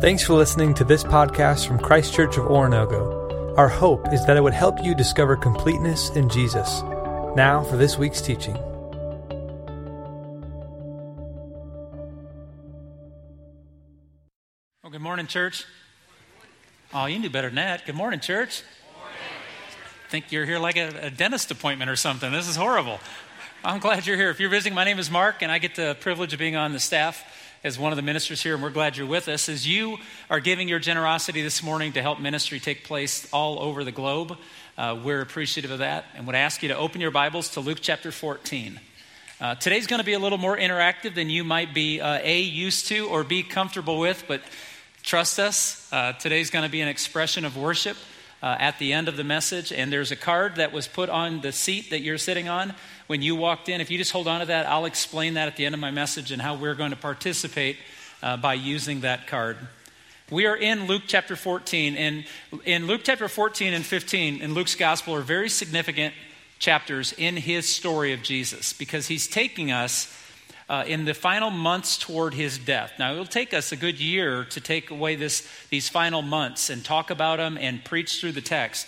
Thanks for listening to this podcast from Christ Church of Oronogo. Our hope is that it would help you discover completeness in Jesus. Now for this week's teaching. Good morning, church. Oh, you knew better than that. Good morning, church. Think you're here like a, a dentist appointment or something. This is horrible. I'm glad you're here. If you're visiting, my name is Mark, and I get the privilege of being on the staff as one of the ministers here, and we're glad you're with us. As you are giving your generosity this morning to help ministry take place all over the globe, uh, we're appreciative of that and would ask you to open your Bibles to Luke chapter 14. Uh, today's going to be a little more interactive than you might be uh, A, used to, or B, comfortable with, but trust us, uh, today's going to be an expression of worship. Uh, at the end of the message, and there's a card that was put on the seat that you're sitting on when you walked in. If you just hold on to that, I'll explain that at the end of my message and how we're going to participate uh, by using that card. We are in Luke chapter 14, and in Luke chapter 14 and 15 in Luke's gospel are very significant chapters in his story of Jesus because he's taking us uh, in the final months toward his death. Now, it'll take us a good year to take away this, these final months and talk about them and preach through the text.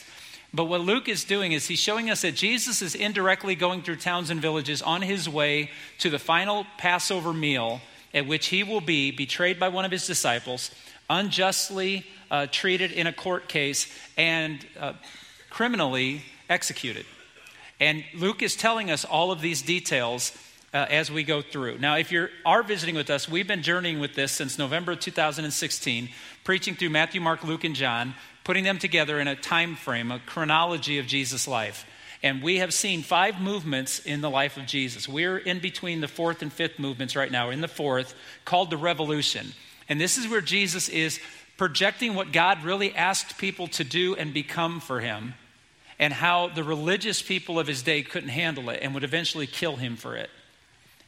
But what Luke is doing is he's showing us that Jesus is indirectly going through towns and villages on his way to the final Passover meal at which he will be betrayed by one of his disciples, unjustly uh, treated in a court case, and uh, criminally executed. And Luke is telling us all of these details uh, as we go through. Now, if you are visiting with us, we've been journeying with this since November 2016, preaching through Matthew, Mark, Luke, and John, putting them together in a time frame, a chronology of Jesus' life. And we have seen five movements in the life of Jesus. We're in between the fourth and fifth movements right now. In the fourth, called the Revolution. And this is where Jesus is projecting what God really asked people to do and become for him, and how the religious people of his day couldn't handle it and would eventually kill him for it.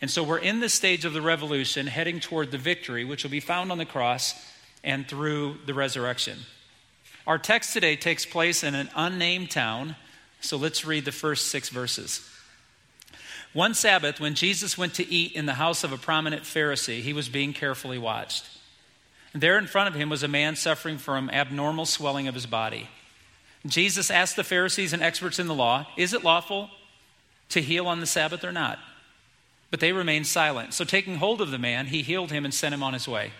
And so we're in this stage of the revolution, heading toward the victory, which will be found on the cross and through the resurrection. Our text today takes place in an unnamed town, so let's read the first six verses. One Sabbath, when Jesus went to eat in the house of a prominent Pharisee, he was being carefully watched. There in front of him was a man suffering from abnormal swelling of his body. Jesus asked the Pharisees and experts in the law, Is it lawful to heal on the Sabbath or not? But they remained silent. So, taking hold of the man, he healed him and sent him on his way.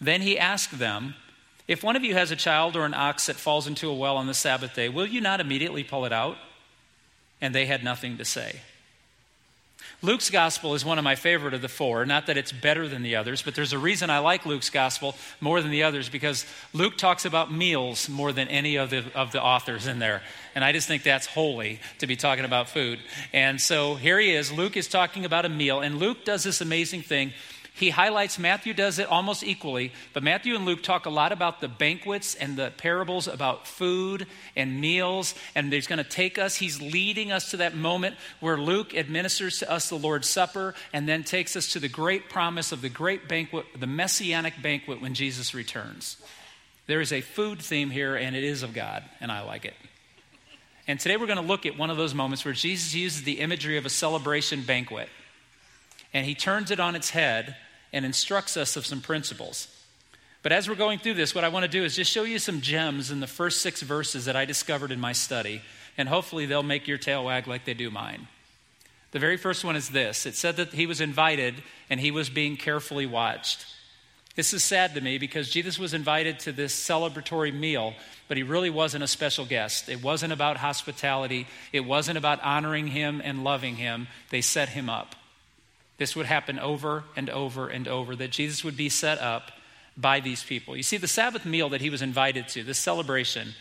Then he asked them, If one of you has a child or an ox that falls into a well on the Sabbath day, will you not immediately pull it out? And they had nothing to say. Luke's gospel is one of my favorite of the four. Not that it's better than the others, but there's a reason I like Luke's gospel more than the others because Luke talks about meals more than any of the, of the authors in there. And I just think that's holy to be talking about food. And so here he is. Luke is talking about a meal, and Luke does this amazing thing he highlights, Matthew does it almost equally, but Matthew and Luke talk a lot about the banquets and the parables about food and meals, and he's going to take us, he's leading us to that moment where Luke administers to us the Lord's Supper and then takes us to the great promise of the great banquet, the messianic banquet when Jesus returns. There is a food theme here, and it is of God, and I like it. And today we're going to look at one of those moments where Jesus uses the imagery of a celebration banquet, and he turns it on its head and instructs us of some principles. But as we're going through this, what I want to do is just show you some gems in the first six verses that I discovered in my study, and hopefully they'll make your tail wag like they do mine. The very first one is this it said that he was invited and he was being carefully watched. This is sad to me because Jesus was invited to this celebratory meal, but he really wasn't a special guest. It wasn't about hospitality, it wasn't about honoring him and loving him. They set him up. This would happen over and over and over, that Jesus would be set up by these people. You see, the Sabbath meal that he was invited to, this celebration,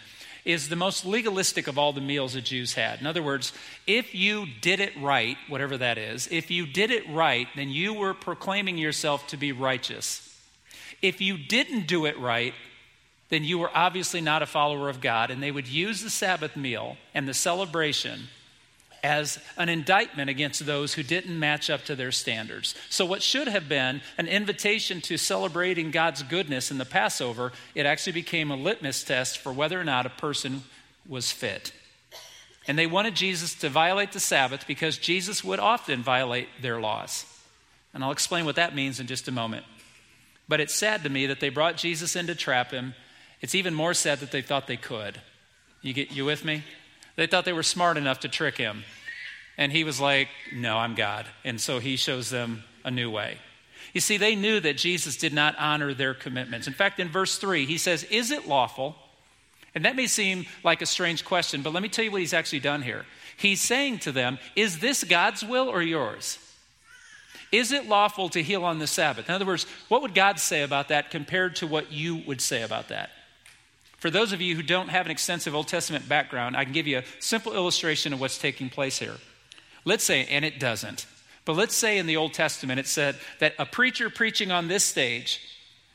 is the most legalistic of all the meals the Jews had. In other words, if you did it right, whatever that is, if you did it right, then you were proclaiming yourself to be righteous. If you didn't do it right, then you were obviously not a follower of God, and they would use the Sabbath meal and the celebration as an indictment against those who didn't match up to their standards. So, what should have been an invitation to celebrating God's goodness in the Passover, it actually became a litmus test for whether or not a person was fit. And they wanted Jesus to violate the Sabbath because Jesus would often violate their laws. And I'll explain what that means in just a moment. But it's sad to me that they brought Jesus in to trap him. It's even more sad that they thought they could. You get you with me? They thought they were smart enough to trick him. And he was like, "No, I'm God." And so he shows them a new way. You see, they knew that Jesus did not honor their commitments. In fact, in verse 3, he says, Is it lawful? And that may seem like a strange question, but let me tell you what he's actually done here. He's saying to them, Is this God's will or yours? Is it lawful to heal on the Sabbath? In other words, what would God say about that compared to what you would say about that? For those of you who don't have an extensive Old Testament background, I can give you a simple illustration of what's taking place here. Let's say, and it doesn't, but let's say in the Old Testament it said that a preacher preaching on this stage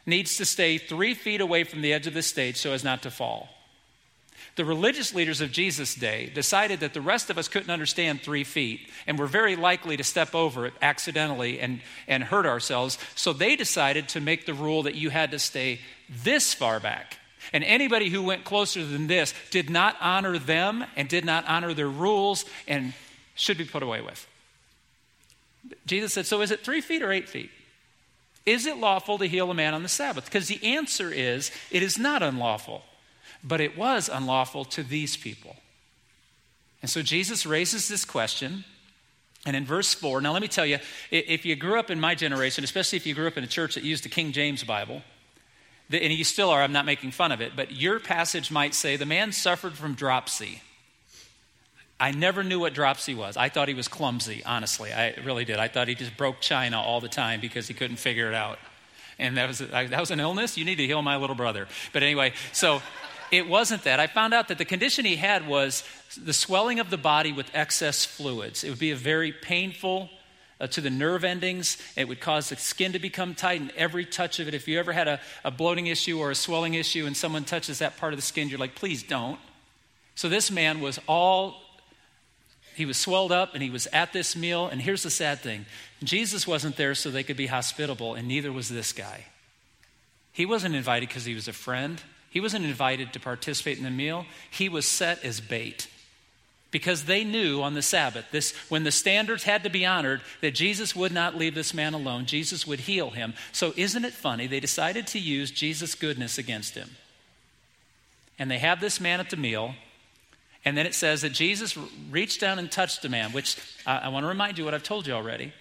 needs to stay three feet away from the edge of the stage so as not to fall. The religious leaders of Jesus' day decided that the rest of us couldn't understand three feet and were very likely to step over it accidentally and, and hurt ourselves. So they decided to make the rule that you had to stay this far back. And anybody who went closer than this did not honor them and did not honor their rules and should be put away with. Jesus said, So is it three feet or eight feet? Is it lawful to heal a man on the Sabbath? Because the answer is, it is not unlawful, but it was unlawful to these people. And so Jesus raises this question. And in verse 4, now let me tell you, if you grew up in my generation, especially if you grew up in a church that used the King James Bible, and you still are, I'm not making fun of it, but your passage might say, the man suffered from dropsy. I never knew what dropsy was. I thought he was clumsy, honestly. I really did. I thought he just broke china all the time because he couldn't figure it out. And that was, that was an illness? You need to heal my little brother. But anyway, so it wasn't that. I found out that the condition he had was the swelling of the body with excess fluids. It would be a very painful uh, to the nerve endings. It would cause the skin to become tight, and every touch of it, if you ever had a, a bloating issue or a swelling issue and someone touches that part of the skin, you're like, please don't. So this man was all he was swelled up and he was at this meal. And here's the sad thing Jesus wasn't there so they could be hospitable, and neither was this guy. He wasn't invited because he was a friend, he wasn't invited to participate in the meal. He was set as bait. Because they knew on the Sabbath, this, when the standards had to be honored, that Jesus would not leave this man alone. Jesus would heal him. So, isn't it funny? They decided to use Jesus' goodness against him. And they have this man at the meal, and then it says that Jesus reached down and touched the man, which I, I want to remind you what I've told you already.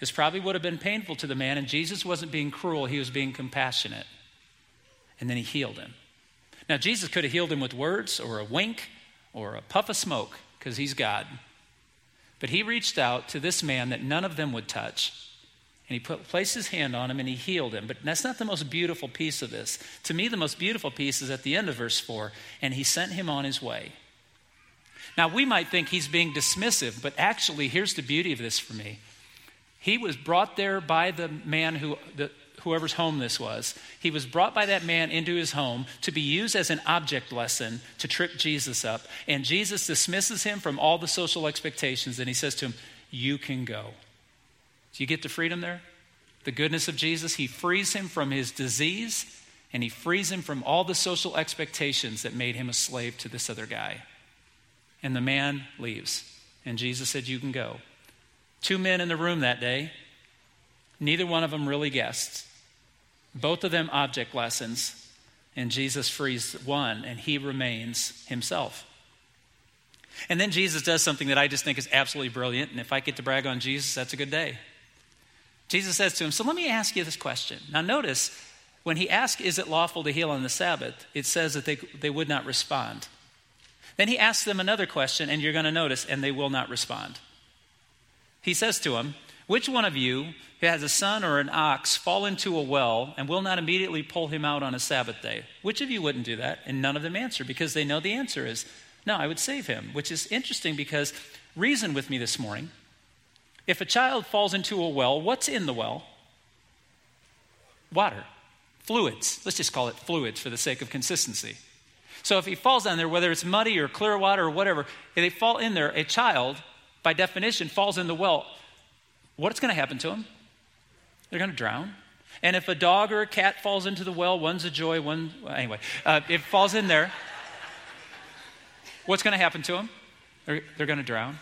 This probably would have been painful to the man, and Jesus wasn't being cruel, he was being compassionate. And then he healed him. Now, Jesus could have healed him with words or a wink or a puff of smoke because he's God. But he reached out to this man that none of them would touch. And he put, placed his hand on him and he healed him. But that's not the most beautiful piece of this. To me, the most beautiful piece is at the end of verse 4 and he sent him on his way. Now, we might think he's being dismissive, but actually, here's the beauty of this for me. He was brought there by the man who, the, whoever's home this was. He was brought by that man into his home to be used as an object lesson to trip Jesus up. And Jesus dismisses him from all the social expectations and he says to him, You can go. Do you get the freedom there? The goodness of Jesus, he frees him from his disease and he frees him from all the social expectations that made him a slave to this other guy. And the man leaves. And Jesus said, You can go. Two men in the room that day, neither one of them really guessed. Both of them object lessons. And Jesus frees one, and he remains himself. And then Jesus does something that I just think is absolutely brilliant. And if I get to brag on Jesus, that's a good day. Jesus says to him, So let me ask you this question. Now, notice when he asked, Is it lawful to heal on the Sabbath? it says that they, they would not respond. Then he asks them another question, and you're going to notice, and they will not respond. He says to them, Which one of you who has a son or an ox fall into a well and will not immediately pull him out on a Sabbath day? Which of you wouldn't do that? And none of them answer because they know the answer is, No, I would save him, which is interesting because reason with me this morning. If a child falls into a well, what's in the well? Water, fluids. Let's just call it fluids for the sake of consistency. So if he falls down there, whether it's muddy or clear water or whatever, if they fall in there, a child, by definition, falls in the well, what's going to happen to them? They're going to drown. And if a dog or a cat falls into the well, one's a joy, one, well, anyway, uh, it falls in there, what's going to happen to them? They're, they're going to drown.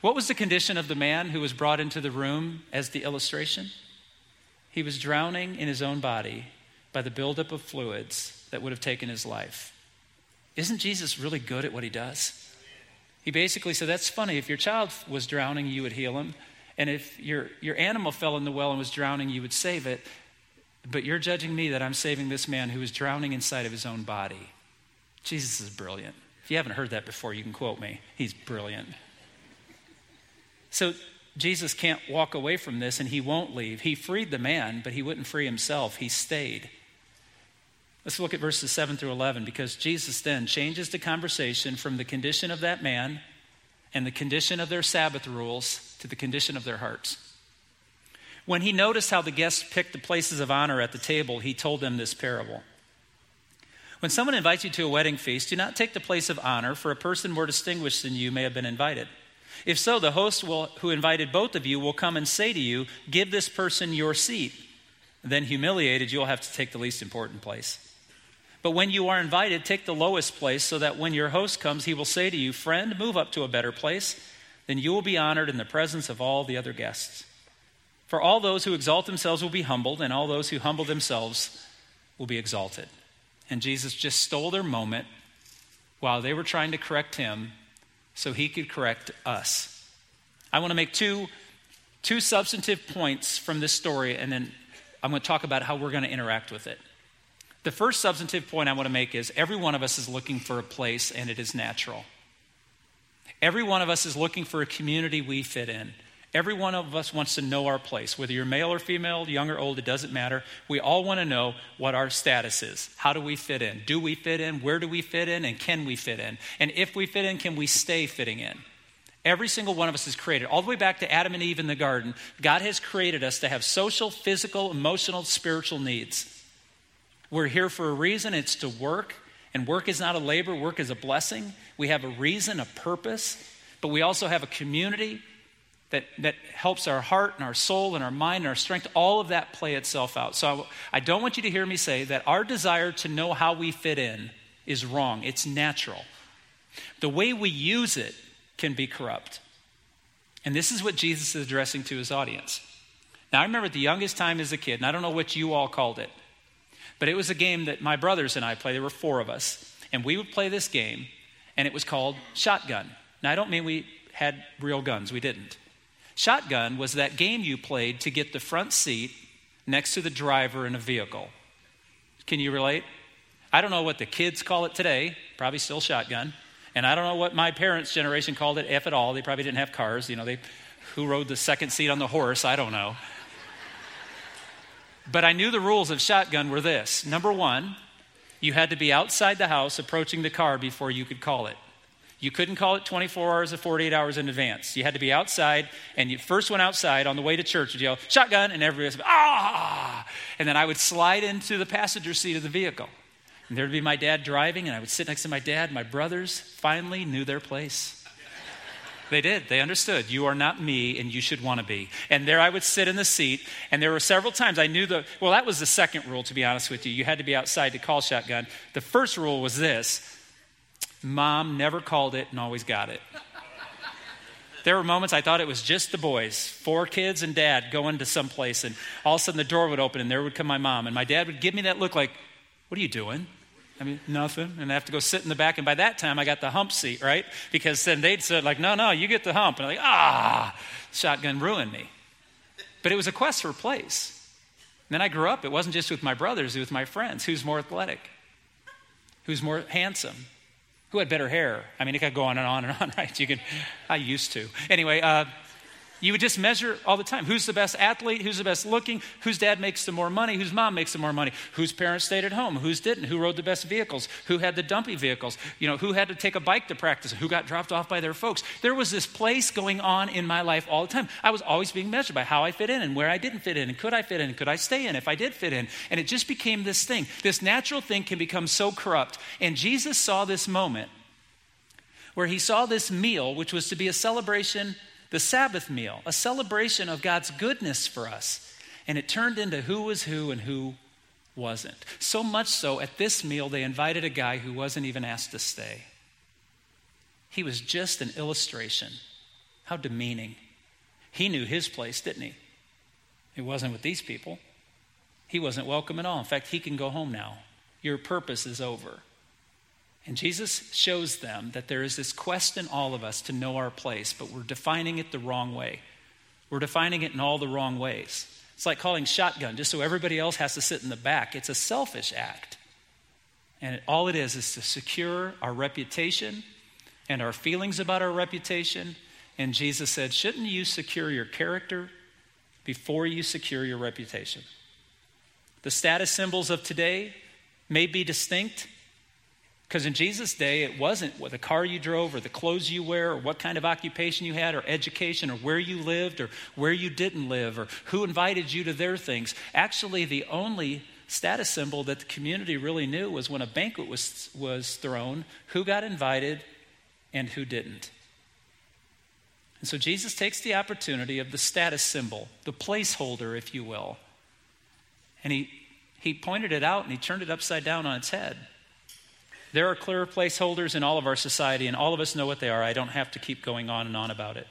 What was the condition of the man who was brought into the room as the illustration? he was drowning in his own body by the buildup of fluids that would have taken his life. Isn't Jesus really good at what he does? He basically said, That's funny. If your child was drowning, you would heal him. And if your, your animal fell in the well and was drowning, you would save it. But you're judging me that I'm saving this man who is drowning inside of his own body. Jesus is brilliant. If you haven't heard that before, you can quote me. He's brilliant. So Jesus can't walk away from this and he won't leave. He freed the man, but he wouldn't free himself. He stayed. Let's look at verses 7 through 11 because Jesus then changes the conversation from the condition of that man and the condition of their Sabbath rules to the condition of their hearts. When he noticed how the guests picked the places of honor at the table, he told them this parable. When someone invites you to a wedding feast, do not take the place of honor, for a person more distinguished than you may have been invited. If so, the host will, who invited both of you will come and say to you, Give this person your seat. Then, humiliated, you'll have to take the least important place. But when you are invited, take the lowest place, so that when your host comes, he will say to you, Friend, move up to a better place. Then you will be honored in the presence of all the other guests. For all those who exalt themselves will be humbled, and all those who humble themselves will be exalted. And Jesus just stole their moment while they were trying to correct him so he could correct us. I want to make two, two substantive points from this story, and then I'm going to talk about how we're going to interact with it. The first substantive point I want to make is every one of us is looking for a place, and it is natural. Every one of us is looking for a community we fit in. Every one of us wants to know our place. Whether you're male or female, young or old, it doesn't matter. We all want to know what our status is. How do we fit in? Do we fit in? Where do we fit in? And can we fit in? And if we fit in, can we stay fitting in? Every single one of us is created, all the way back to Adam and Eve in the garden. God has created us to have social, physical, emotional, spiritual needs. We're here for a reason it's to work. And work is not a labor, work is a blessing. We have a reason, a purpose, but we also have a community that, that helps our heart and our soul and our mind and our strength, all of that play itself out. So I, I don't want you to hear me say that our desire to know how we fit in is wrong. It's natural. The way we use it can be corrupt. And this is what Jesus is addressing to his audience. Now, I remember the youngest time as a kid, and I don't know what you all called it, but it was a game that my brothers and I played. There were four of us. And we would play this game, and it was called Shotgun. Now, I don't mean we had real guns, we didn't. Shotgun was that game you played to get the front seat next to the driver in a vehicle. Can you relate? I don't know what the kids call it today, probably still shotgun. And I don't know what my parents' generation called it, if at all. They probably didn't have cars. You know, they, who rode the second seat on the horse? I don't know. But I knew the rules of shotgun were this number one, you had to be outside the house approaching the car before you could call it. You couldn't call it 24 hours or 48 hours in advance. You had to be outside, and you first went outside on the way to church, would yell, shotgun, and everybody would ah! And then I would slide into the passenger seat of the vehicle. And there'd be my dad driving, and I would sit next to my dad. My brothers finally knew their place. They did. They understood. You are not me, and you should want to be. And there I would sit in the seat, and there were several times I knew the, well, that was the second rule, to be honest with you. You had to be outside to call shotgun. The first rule was this Mom never called it and always got it. There were moments I thought it was just the boys, four kids and dad going to some place, and all of a sudden the door would open and there would come my mom. And my dad would give me that look like, What are you doing? I mean, nothing. And I have to go sit in the back. And by that time, I got the hump seat, right? Because then they'd said, like, no, no, you get the hump. And I'm like, ah, shotgun ruined me. But it was a quest for place. And then I grew up. It wasn't just with my brothers, it was with my friends. Who's more athletic? Who's more handsome? Who had better hair? I mean, it could go on and on and on, right? You could, I used to. Anyway, uh, you would just measure all the time who's the best athlete, who's the best looking, whose dad makes the more money, whose mom makes the more money, whose parents stayed at home, whose didn't, who rode the best vehicles, who had the dumpy vehicles, you know, who had to take a bike to practice, who got dropped off by their folks. There was this place going on in my life all the time. I was always being measured by how I fit in and where I didn't fit in, and could I fit in, and could I stay in if I did fit in. And it just became this thing. This natural thing can become so corrupt. And Jesus saw this moment where he saw this meal, which was to be a celebration the Sabbath meal, a celebration of God's goodness for us. And it turned into who was who and who wasn't. So much so, at this meal, they invited a guy who wasn't even asked to stay. He was just an illustration. How demeaning. He knew his place, didn't he? It wasn't with these people. He wasn't welcome at all. In fact, he can go home now. Your purpose is over. And Jesus shows them that there is this quest in all of us to know our place, but we're defining it the wrong way. We're defining it in all the wrong ways. It's like calling shotgun just so everybody else has to sit in the back. It's a selfish act. And all it is is to secure our reputation and our feelings about our reputation. And Jesus said, Shouldn't you secure your character before you secure your reputation? The status symbols of today may be distinct, because in Jesus' day, it wasn't what the car you drove or the clothes you wear or what kind of occupation you had or education or where you lived or where you didn't live or who invited you to their things. Actually, the only status symbol that the community really knew was when a banquet was, was thrown, who got invited and who didn't. And so Jesus takes the opportunity of the status symbol, the placeholder, if you will, and he, he pointed it out and he turned it upside down on its head. There are clear placeholders in all of our society, and all of us know what they are. I don't have to keep going on and on about it.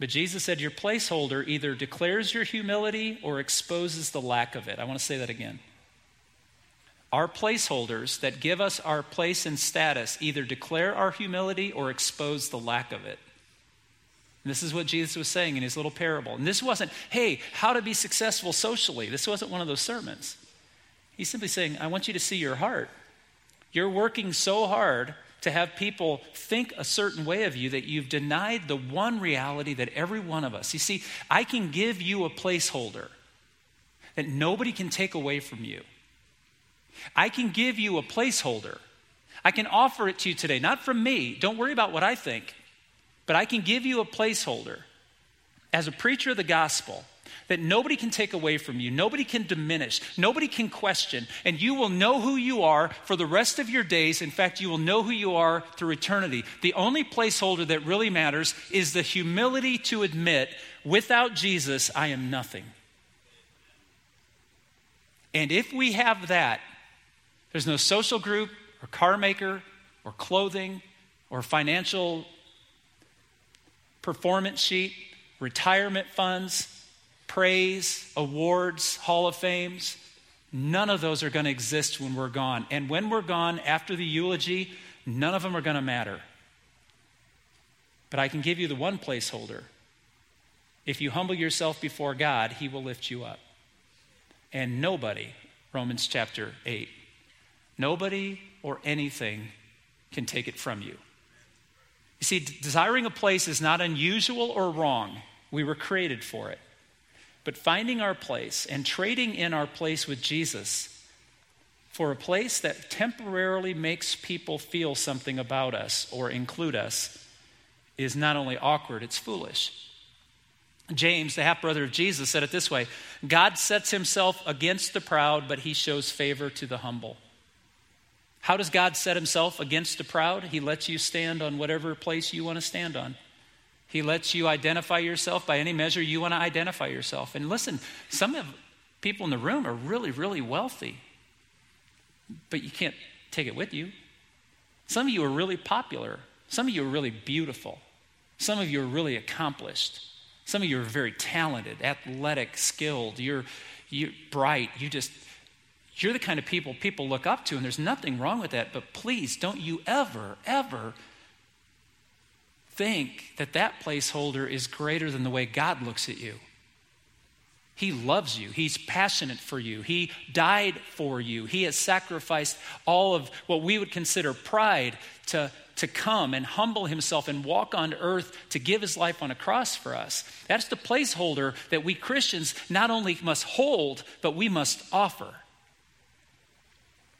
But Jesus said, Your placeholder either declares your humility or exposes the lack of it. I want to say that again. Our placeholders that give us our place and status either declare our humility or expose the lack of it. And this is what Jesus was saying in his little parable. And this wasn't, hey, how to be successful socially. This wasn't one of those sermons. He's simply saying, I want you to see your heart. You're working so hard to have people think a certain way of you that you've denied the one reality that every one of us. You see, I can give you a placeholder that nobody can take away from you. I can give you a placeholder. I can offer it to you today, not from me. Don't worry about what I think. But I can give you a placeholder as a preacher of the gospel that nobody can take away from you, nobody can diminish, nobody can question, and you will know who you are for the rest of your days. In fact, you will know who you are through eternity. The only placeholder that really matters is the humility to admit, without Jesus, I am nothing. And if we have that, there's no social group or car maker or clothing or financial performance sheet, retirement funds, praise, awards, Hall of Fames, none of those are going to exist when we're gone. And when we're gone after the eulogy, none of them are going to matter. But I can give you the one placeholder. If you humble yourself before God, He will lift you up. And nobody, Romans chapter 8, nobody or anything can take it from you. You see, desiring a place is not unusual or wrong. We were created for it. But finding our place and trading in our place with Jesus for a place that temporarily makes people feel something about us or include us is not only awkward, it's foolish. James, the half brother of Jesus, said it this way God sets himself against the proud, but he shows favor to the humble. How does God set himself against the proud? He lets you stand on whatever place you want to stand on. He lets you identify yourself by any measure you want to identify yourself. And listen, some of people in the room are really, really wealthy, but you can't take it with you. Some of you are really popular. Some of you are really beautiful. Some of you are really accomplished. Some of you are very talented, athletic, skilled. You're, you're bright. You just, you're the kind of people people look up to, and there's nothing wrong with that. But please, don't you ever, ever think that that placeholder is greater than the way God looks at you. He loves you. He's passionate for you. He died for you. He has sacrificed all of what we would consider pride to, to come and humble himself and walk on earth to give his life on a cross for us. That's the placeholder that we Christians not only must hold, but we must offer.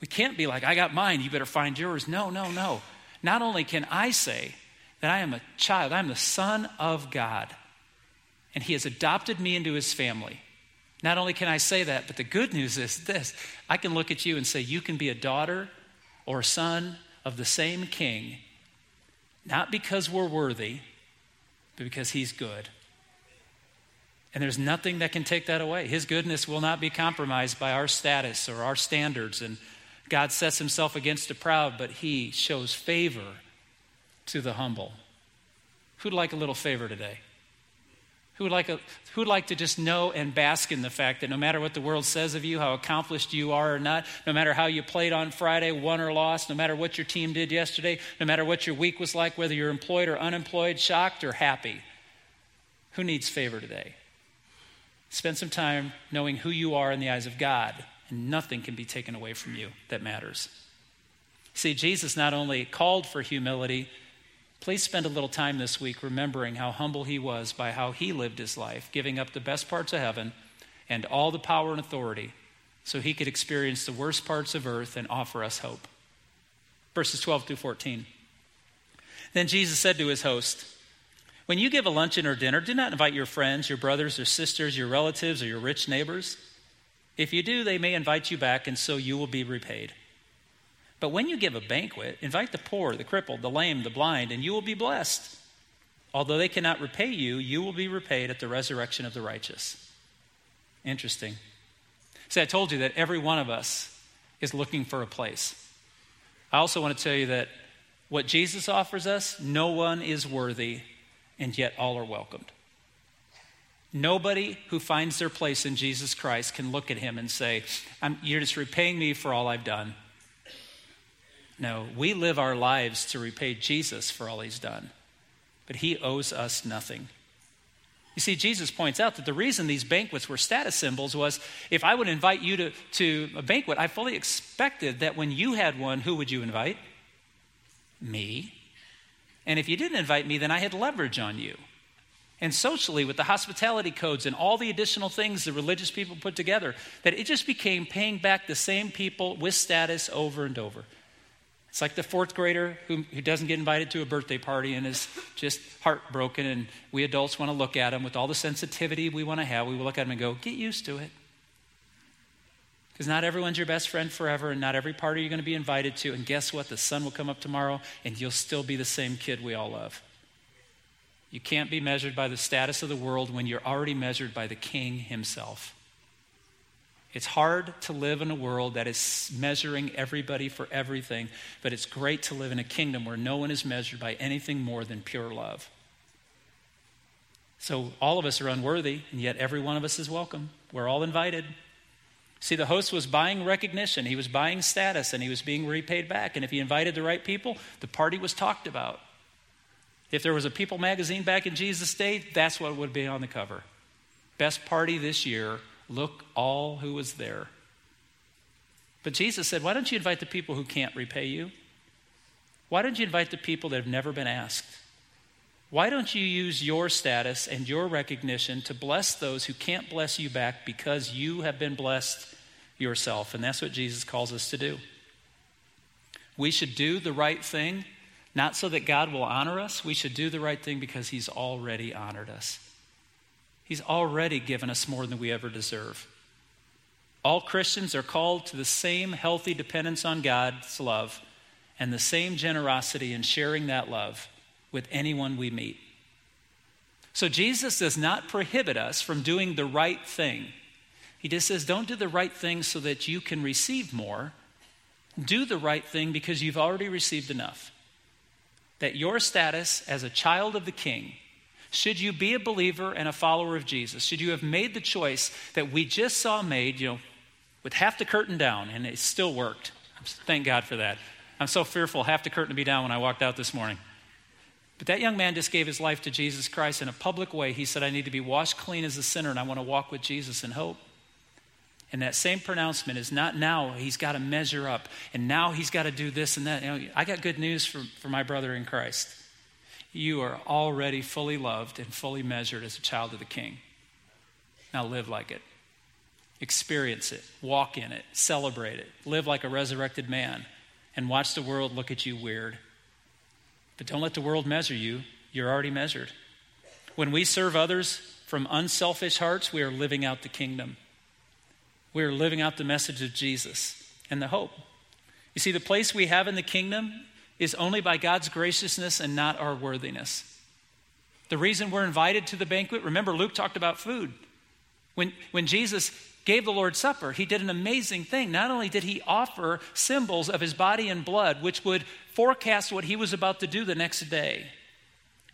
We can't be like, I got mine, you better find yours. No, no, no. Not only can I say, that I am a child, I am the son of God. And he has adopted me into his family. Not only can I say that, but the good news is this I can look at you and say, You can be a daughter or a son of the same king, not because we're worthy, but because he's good. And there's nothing that can take that away. His goodness will not be compromised by our status or our standards. And God sets himself against the proud, but he shows favor to the humble. Who'd like a little favor today? Who would, like a, who would like to just know and bask in the fact that no matter what the world says of you, how accomplished you are or not, no matter how you played on Friday, won or lost, no matter what your team did yesterday, no matter what your week was like, whether you're employed or unemployed, shocked or happy, who needs favor today? Spend some time knowing who you are in the eyes of God, and nothing can be taken away from you that matters. See, Jesus not only called for humility, Please spend a little time this week remembering how humble he was by how he lived his life, giving up the best parts of heaven and all the power and authority so he could experience the worst parts of earth and offer us hope. Verses 12 through 14. Then Jesus said to his host, When you give a luncheon or dinner, do not invite your friends, your brothers or sisters, your relatives, or your rich neighbors. If you do, they may invite you back, and so you will be repaid. But when you give a banquet, invite the poor, the crippled, the lame, the blind, and you will be blessed. Although they cannot repay you, you will be repaid at the resurrection of the righteous. Interesting. See, I told you that every one of us is looking for a place. I also want to tell you that what Jesus offers us, no one is worthy, and yet all are welcomed. Nobody who finds their place in Jesus Christ can look at him and say, You're just repaying me for all I've done. No, we live our lives to repay Jesus for all he's done, but he owes us nothing. You see, Jesus points out that the reason these banquets were status symbols was if I would invite you to, to a banquet, I fully expected that when you had one, who would you invite? Me. And if you didn't invite me, then I had leverage on you. And socially, with the hospitality codes and all the additional things the religious people put together, that it just became paying back the same people with status over and over. It's like the fourth grader who, who doesn't get invited to a birthday party and is just heartbroken, and we adults want to look at him with all the sensitivity we want to have. We will look at him and go, Get used to it. Because not everyone's your best friend forever, and not every party you're going to be invited to. And guess what? The sun will come up tomorrow, and you'll still be the same kid we all love. You can't be measured by the status of the world when you're already measured by the King himself. It's hard to live in a world that is measuring everybody for everything, but it's great to live in a kingdom where no one is measured by anything more than pure love. So all of us are unworthy, and yet every one of us is welcome. We're all invited. See, the host was buying recognition, he was buying status, and he was being repaid back. And if he invited the right people, the party was talked about. If there was a People magazine back in Jesus' day, that's what would be on the cover. Best party this year Look, all who was there. But Jesus said, Why don't you invite the people who can't repay you? Why don't you invite the people that have never been asked? Why don't you use your status and your recognition to bless those who can't bless you back because you have been blessed yourself? And that's what Jesus calls us to do. We should do the right thing, not so that God will honor us. We should do the right thing because He's already honored us. He's already given us more than we ever deserve. All Christians are called to the same healthy dependence on God's love and the same generosity in sharing that love with anyone we meet. So Jesus does not prohibit us from doing the right thing. He just says, don't do the right thing so that you can receive more. Do the right thing because you've already received enough. That your status as a child of the king should you be a believer and a follower of Jesus, should you have made the choice that we just saw made, you know, with half the curtain down, and it still worked. Thank God for that. I'm so fearful half the curtain to be down when I walked out this morning. But that young man just gave his life to Jesus Christ in a public way. He said, I need to be washed clean as a sinner, and I want to walk with Jesus in hope. And that same pronouncement is not now he's got to measure up, and now he's got to do this and that. You know, I got good news for, for my brother in Christ you are already fully loved and fully measured as a child of the King. Now live like it. Experience it. Walk in it. Celebrate it. Live like a resurrected man. And watch the world look at you weird. But don't let the world measure you. You're already measured. When we serve others from unselfish hearts, we are living out the kingdom. We are living out the message of Jesus and the hope. You see, the place we have in the kingdom is only by God's graciousness and not our worthiness. The reason we're invited to the banquet, remember, Luke talked about food. When, when Jesus gave the Lord's Supper, he did an amazing thing. Not only did he offer symbols of his body and blood, which would forecast what he was about to do the next day,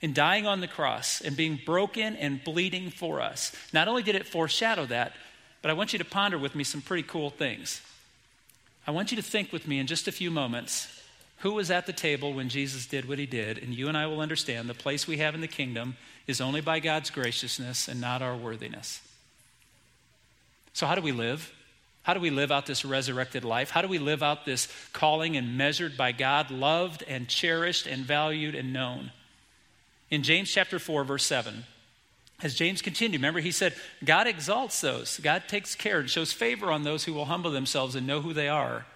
in dying on the cross and being broken and bleeding for us. Not only did it foreshadow that, but I want you to ponder with me some pretty cool things. I want you to think with me in just a few moments who was at the table when Jesus did what he did, and you and I will understand the place we have in the kingdom is only by God's graciousness and not our worthiness. So, how do we live? How do we live out this resurrected life? How do we live out this calling and measured by God, loved and cherished and valued and known? In James chapter 4, verse 7, as James continued, remember he said, God exalts those. God takes care and shows favor on those who will humble themselves and know who they are.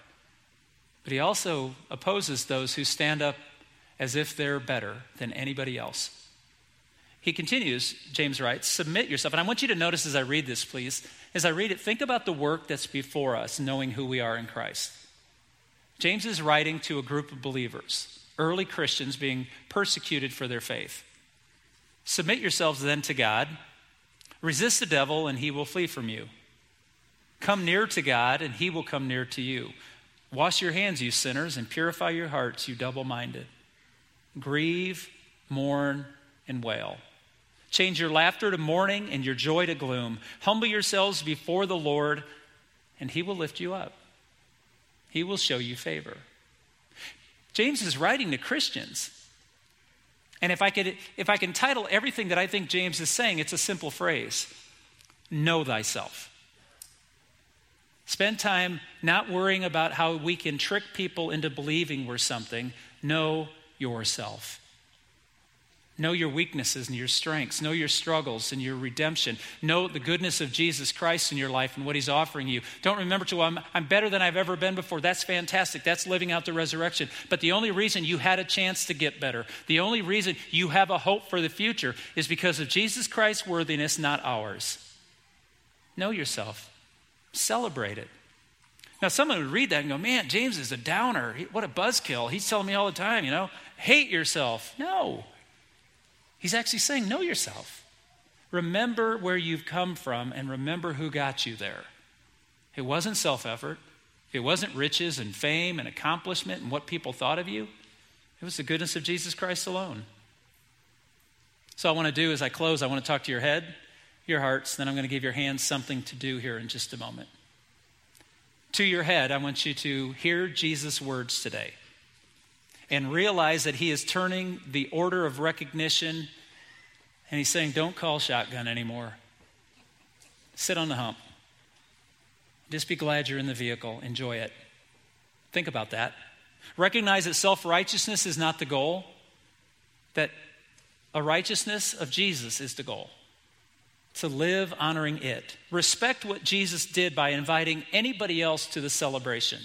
But he also opposes those who stand up as if they're better than anybody else. He continues, James writes, submit yourself. And I want you to notice as I read this, please, as I read it, think about the work that's before us, knowing who we are in Christ. James is writing to a group of believers, early Christians being persecuted for their faith. Submit yourselves then to God. Resist the devil, and he will flee from you. Come near to God, and he will come near to you. Wash your hands, you sinners, and purify your hearts, you double minded. Grieve, mourn, and wail. Change your laughter to mourning and your joy to gloom. Humble yourselves before the Lord, and he will lift you up. He will show you favor. James is writing to Christians. And if I, could, if I can title everything that I think James is saying, it's a simple phrase Know thyself. Spend time not worrying about how we can trick people into believing we're something. Know yourself. Know your weaknesses and your strengths. Know your struggles and your redemption. Know the goodness of Jesus Christ in your life and what He's offering you. Don't remember to, I'm, I'm better than I've ever been before. That's fantastic. That's living out the resurrection. But the only reason you had a chance to get better, the only reason you have a hope for the future is because of Jesus Christ's worthiness, not ours. Know yourself, celebrate it. Now, someone would read that and go, man, James is a downer. What a buzzkill. He's telling me all the time, you know, hate yourself. No. He's actually saying, Know yourself. Remember where you've come from and remember who got you there. It wasn't self effort, it wasn't riches and fame and accomplishment and what people thought of you. It was the goodness of Jesus Christ alone. So, I want to do as I close, I want to talk to your head, your hearts, then I'm going to give your hands something to do here in just a moment. To your head, I want you to hear Jesus' words today and realize that he is turning the order of recognition and he's saying, Don't call shotgun anymore. Sit on the hump. Just be glad you're in the vehicle. Enjoy it. Think about that. Recognize that self righteousness is not the goal, that a righteousness of Jesus is the goal. To live honoring it. Respect what Jesus did by inviting anybody else to the celebration.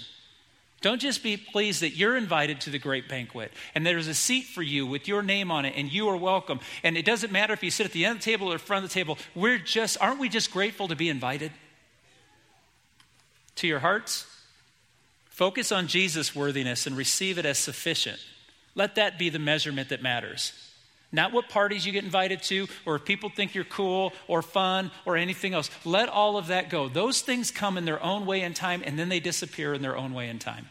Don't just be pleased that you're invited to the great banquet and there's a seat for you with your name on it and you are welcome. And it doesn't matter if you sit at the end of the table or front of the table. We're just, aren't we just grateful to be invited? To your hearts, focus on Jesus' worthiness and receive it as sufficient. Let that be the measurement that matters. Not what parties you get invited to, or if people think you're cool or fun or anything else. Let all of that go. Those things come in their own way and time, and then they disappear in their own way and time.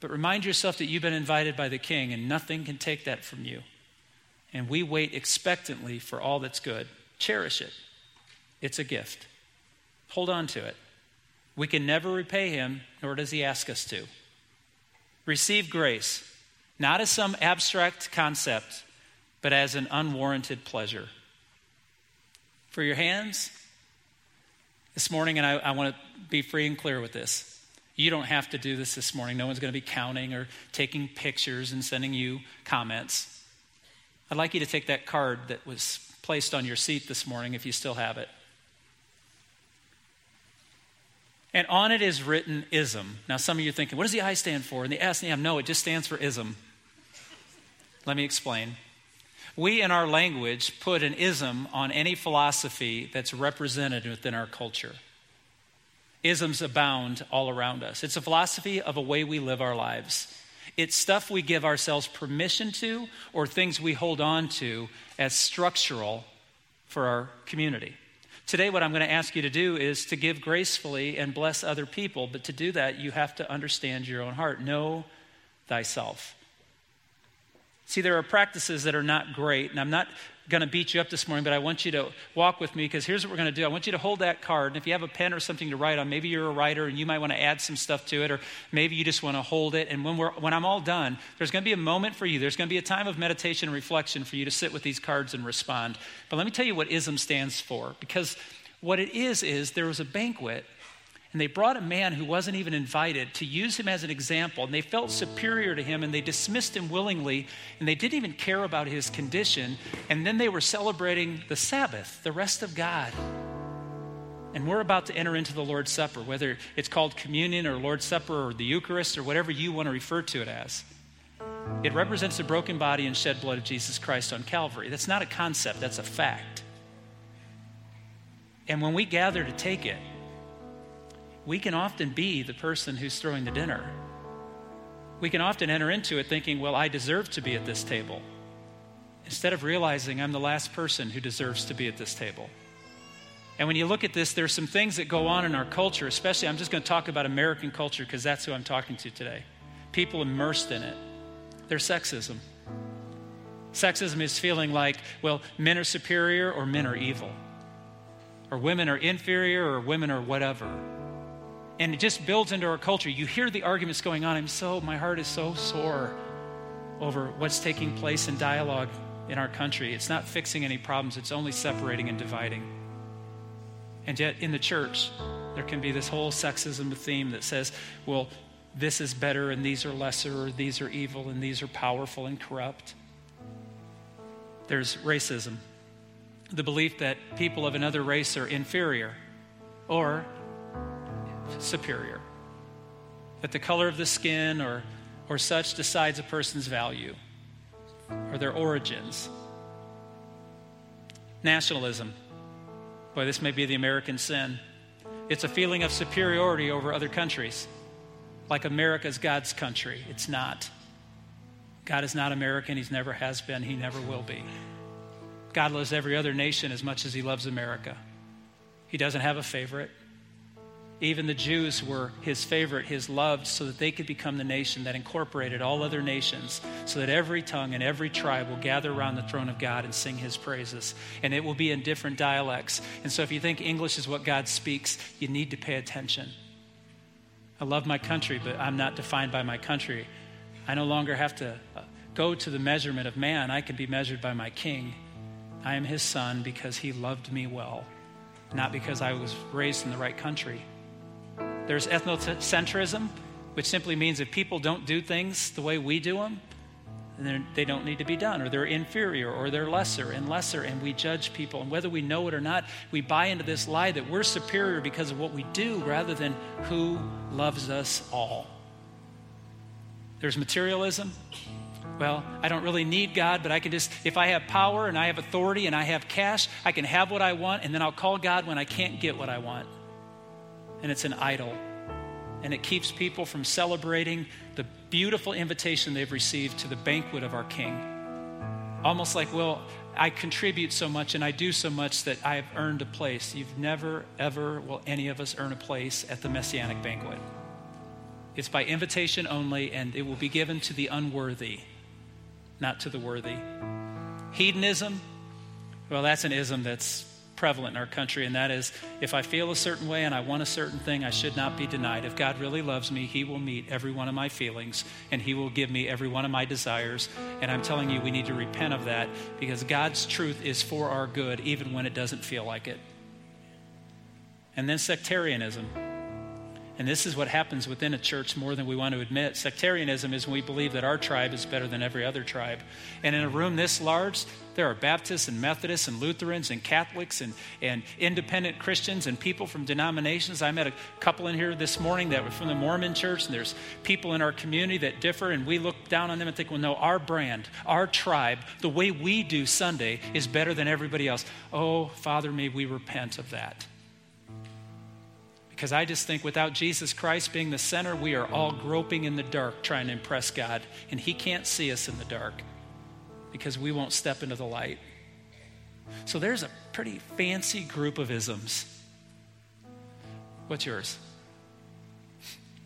But remind yourself that you've been invited by the King, and nothing can take that from you. And we wait expectantly for all that's good. Cherish it, it's a gift. Hold on to it. We can never repay him, nor does he ask us to. Receive grace not as some abstract concept, but as an unwarranted pleasure. For your hands, this morning, and I, I want to be free and clear with this. You don't have to do this this morning. No one's going to be counting or taking pictures and sending you comments. I'd like you to take that card that was placed on your seat this morning if you still have it. And on it is written ism. Now, some of you are thinking, what does the I stand for? And the S and the M, no, it just stands for ism. Let me explain. We, in our language, put an ism on any philosophy that's represented within our culture. Isms abound all around us. It's a philosophy of a way we live our lives. It's stuff we give ourselves permission to or things we hold on to as structural for our community. Today, what I'm going to ask you to do is to give gracefully and bless other people, but to do that, you have to understand your own heart. Know thyself. See, there are practices that are not great, and I'm not going to beat you up this morning, but I want you to walk with me because here's what we're going to do. I want you to hold that card, and if you have a pen or something to write on, maybe you're a writer and you might want to add some stuff to it, or maybe you just want to hold it. And when, we're, when I'm all done, there's going to be a moment for you. There's going to be a time of meditation and reflection for you to sit with these cards and respond. But let me tell you what ISM stands for, because what it is is there was a banquet and they brought a man who wasn't even invited to use him as an example. And they felt superior to him and they dismissed him willingly. And they didn't even care about his condition. And then they were celebrating the Sabbath, the rest of God. And we're about to enter into the Lord's Supper, whether it's called communion or Lord's Supper or the Eucharist or whatever you want to refer to it as. It represents the broken body and shed blood of Jesus Christ on Calvary. That's not a concept, that's a fact. And when we gather to take it, we can often be the person who's throwing the dinner. We can often enter into it thinking, well, I deserve to be at this table, instead of realizing I'm the last person who deserves to be at this table. And when you look at this, there's some things that go on in our culture, especially, I'm just going to talk about American culture because that's who I'm talking to today. People immersed in it. There's sexism. Sexism is feeling like, well, men are superior or men are evil, or women are inferior or women are whatever and it just builds into our culture. You hear the arguments going on. I'm so, my heart is so sore over what's taking place in dialogue in our country. It's not fixing any problems, it's only separating and dividing. And yet, in the church, there can be this whole sexism theme that says, well, this is better and these are lesser, or these are evil and these are powerful and corrupt. There's racism, the belief that people of another race are inferior, or superior. That the color of the skin or, or such decides a person's value or their origins. Nationalism. Boy, this may be the American sin. It's a feeling of superiority over other countries. Like America's God's country. It's not. God is not American. He's never has been. He never will be. God loves every other nation as much as he loves America. He doesn't have a favorite. Even the Jews were his favorite, his loved, so that they could become the nation that incorporated all other nations, so that every tongue and every tribe will gather around the throne of God and sing his praises. And it will be in different dialects. And so if you think English is what God speaks, you need to pay attention. I love my country, but I'm not defined by my country. I no longer have to uh, go to the measurement of man, I can be measured by my king. I am his son because he loved me well, not because I was raised in the right country. There's ethnocentrism, which simply means if people don't do things the way we do them, then they don't need to be done, or they're inferior, or they're lesser and lesser, and we judge people. And whether we know it or not, we buy into this lie that we're superior because of what we do rather than who loves us all. There's materialism. Well, I don't really need God, but I can just, if I have power and I have authority and I have cash, I can have what I want, and then I'll call God when I can't get what I want and it's an idol. And it keeps people from celebrating the beautiful invitation they've received to the banquet of our King. Almost like, well, I contribute so much and I do so much that I've earned a place. You've never, ever, will any of us earn a place at the Messianic banquet. It's by invitation only, and it will be given to the unworthy, not to the worthy. Hedonism, well, that's an ism that's prevalent in our country, and that is if I feel a certain way and I want a certain thing, I should not be denied. If God really loves me, He will meet every one of my feelings and He will give me every one of my desires. And I'm telling you, we need to repent of that because God's truth is for our good, even when it doesn't feel like it. And then sectarianism. And this is what happens within a church more than we want to admit. Sectarianism is when we believe that our tribe is better than every other tribe. And in a room this large, there are Baptists and Methodists and Lutherans and Catholics and, and independent Christians and people from denominations. I met a couple in here this morning that were from the Mormon church, and there's people in our community that differ, and we look down on them and think, well, no, our brand, our tribe, the way we do Sunday is better than everybody else. Oh, Father, may we repent of that. Because I just think without Jesus Christ being the center, we are all groping in the dark trying to impress God. And He can't see us in the dark because we won't step into the light. So there's a pretty fancy group of isms. What's yours?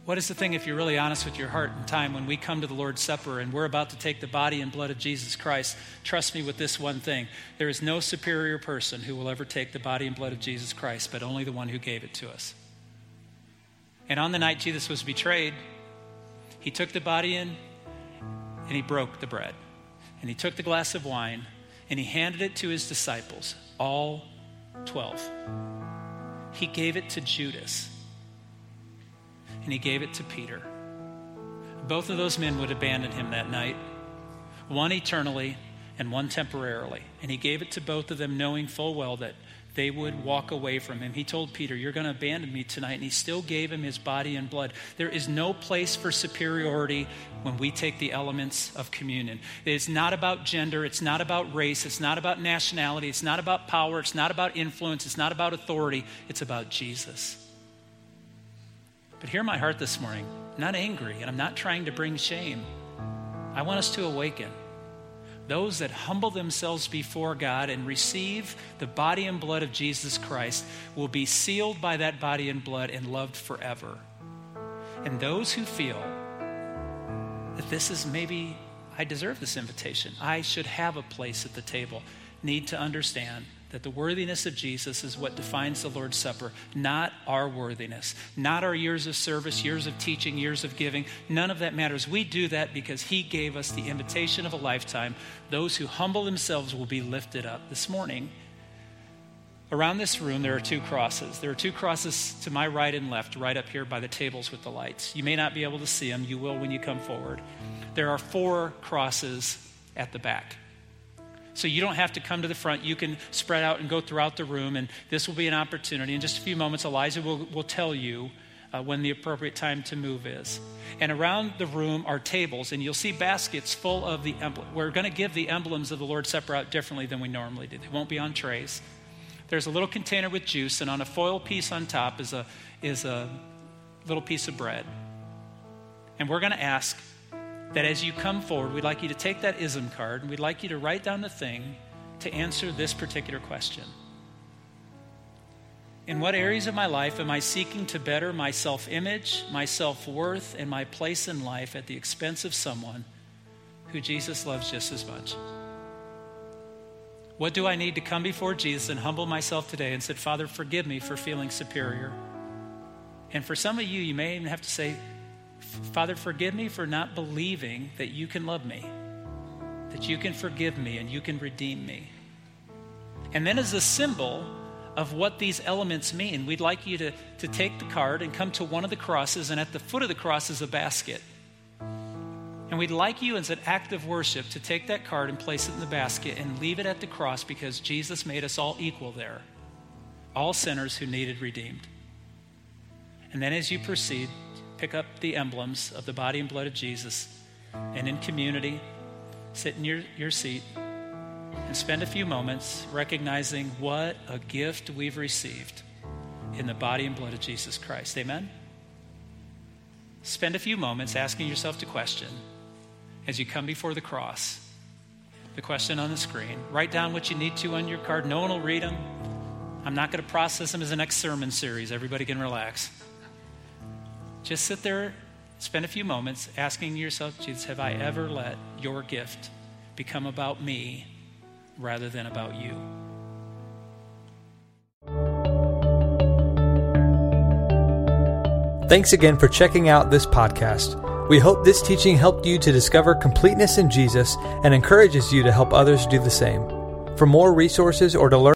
What is the thing, if you're really honest with your heart and time, when we come to the Lord's Supper and we're about to take the body and blood of Jesus Christ? Trust me with this one thing there is no superior person who will ever take the body and blood of Jesus Christ, but only the one who gave it to us. And on the night Jesus was betrayed, he took the body in and he broke the bread. And he took the glass of wine and he handed it to his disciples, all 12. He gave it to Judas and he gave it to Peter. Both of those men would abandon him that night, one eternally and one temporarily. And he gave it to both of them, knowing full well that they would walk away from him. He told Peter, You're going to abandon me tonight. And he still gave him his body and blood. There is no place for superiority when we take the elements of communion. It's not about gender. It's not about race. It's not about nationality. It's not about power. It's not about influence. It's not about authority. It's about Jesus. But hear my heart this morning. I'm not angry, and I'm not trying to bring shame. I want us to awaken. Those that humble themselves before God and receive the body and blood of Jesus Christ will be sealed by that body and blood and loved forever. And those who feel that this is maybe, I deserve this invitation, I should have a place at the table, need to understand that the worthiness of Jesus is what defines the Lord's Supper, not our worthiness, not our years of service, years of teaching, years of giving. None of that matters. We do that because He gave us the invitation of a lifetime. Those who humble themselves will be lifted up. This morning, around this room, there are two crosses. There are two crosses to my right and left, right up here by the tables with the lights. You may not be able to see them, you will when you come forward. There are four crosses at the back. So you don't have to come to the front. You can spread out and go throughout the room, and this will be an opportunity. In just a few moments, Eliza will, will tell you uh, when the appropriate time to move is. And around the room are tables, and you'll see baskets full of the emblems. We're going to give the emblems of the Lord's Supper out differently than we normally do. They won't be on trays. There's a little container with juice, and on a foil piece on top is a, is a little piece of bread. And we're going to ask that as you come forward, we'd like you to take that ISM card and we'd like you to write down the thing to answer this particular question. In what areas of my life am I seeking to better my self image, my self worth, and my place in life at the expense of someone who Jesus loves just as much? What do I need to come before Jesus and humble myself today and say, Father, forgive me for feeling superior? And for some of you, you may even have to say, Father, forgive me for not believing that you can love me, that you can forgive me, and you can redeem me. And then, as a symbol of what these elements mean, we'd like you to, to take the card and come to one of the crosses, and at the foot of the cross is a basket. And we'd like you, as an act of worship, to take that card and place it in the basket and leave it at the cross because Jesus made us all equal there, all sinners who needed redeemed. And then, as you proceed, pick up the emblems of the body and blood of Jesus, and in community, sit in your, your seat and spend a few moments recognizing what a gift we've received in the body and blood of Jesus Christ. Amen? Spend a few moments asking yourself the question as you come before the cross. The question on the screen. Write down what you need to on your card. No one will read them. I'm not going to process them as a next sermon series. Everybody can relax. Just sit there, spend a few moments asking yourself, Jesus, have I ever let your gift become about me rather than about you? Thanks again for checking out this podcast. We hope this teaching helped you to discover completeness in Jesus and encourages you to help others do the same. For more resources or to learn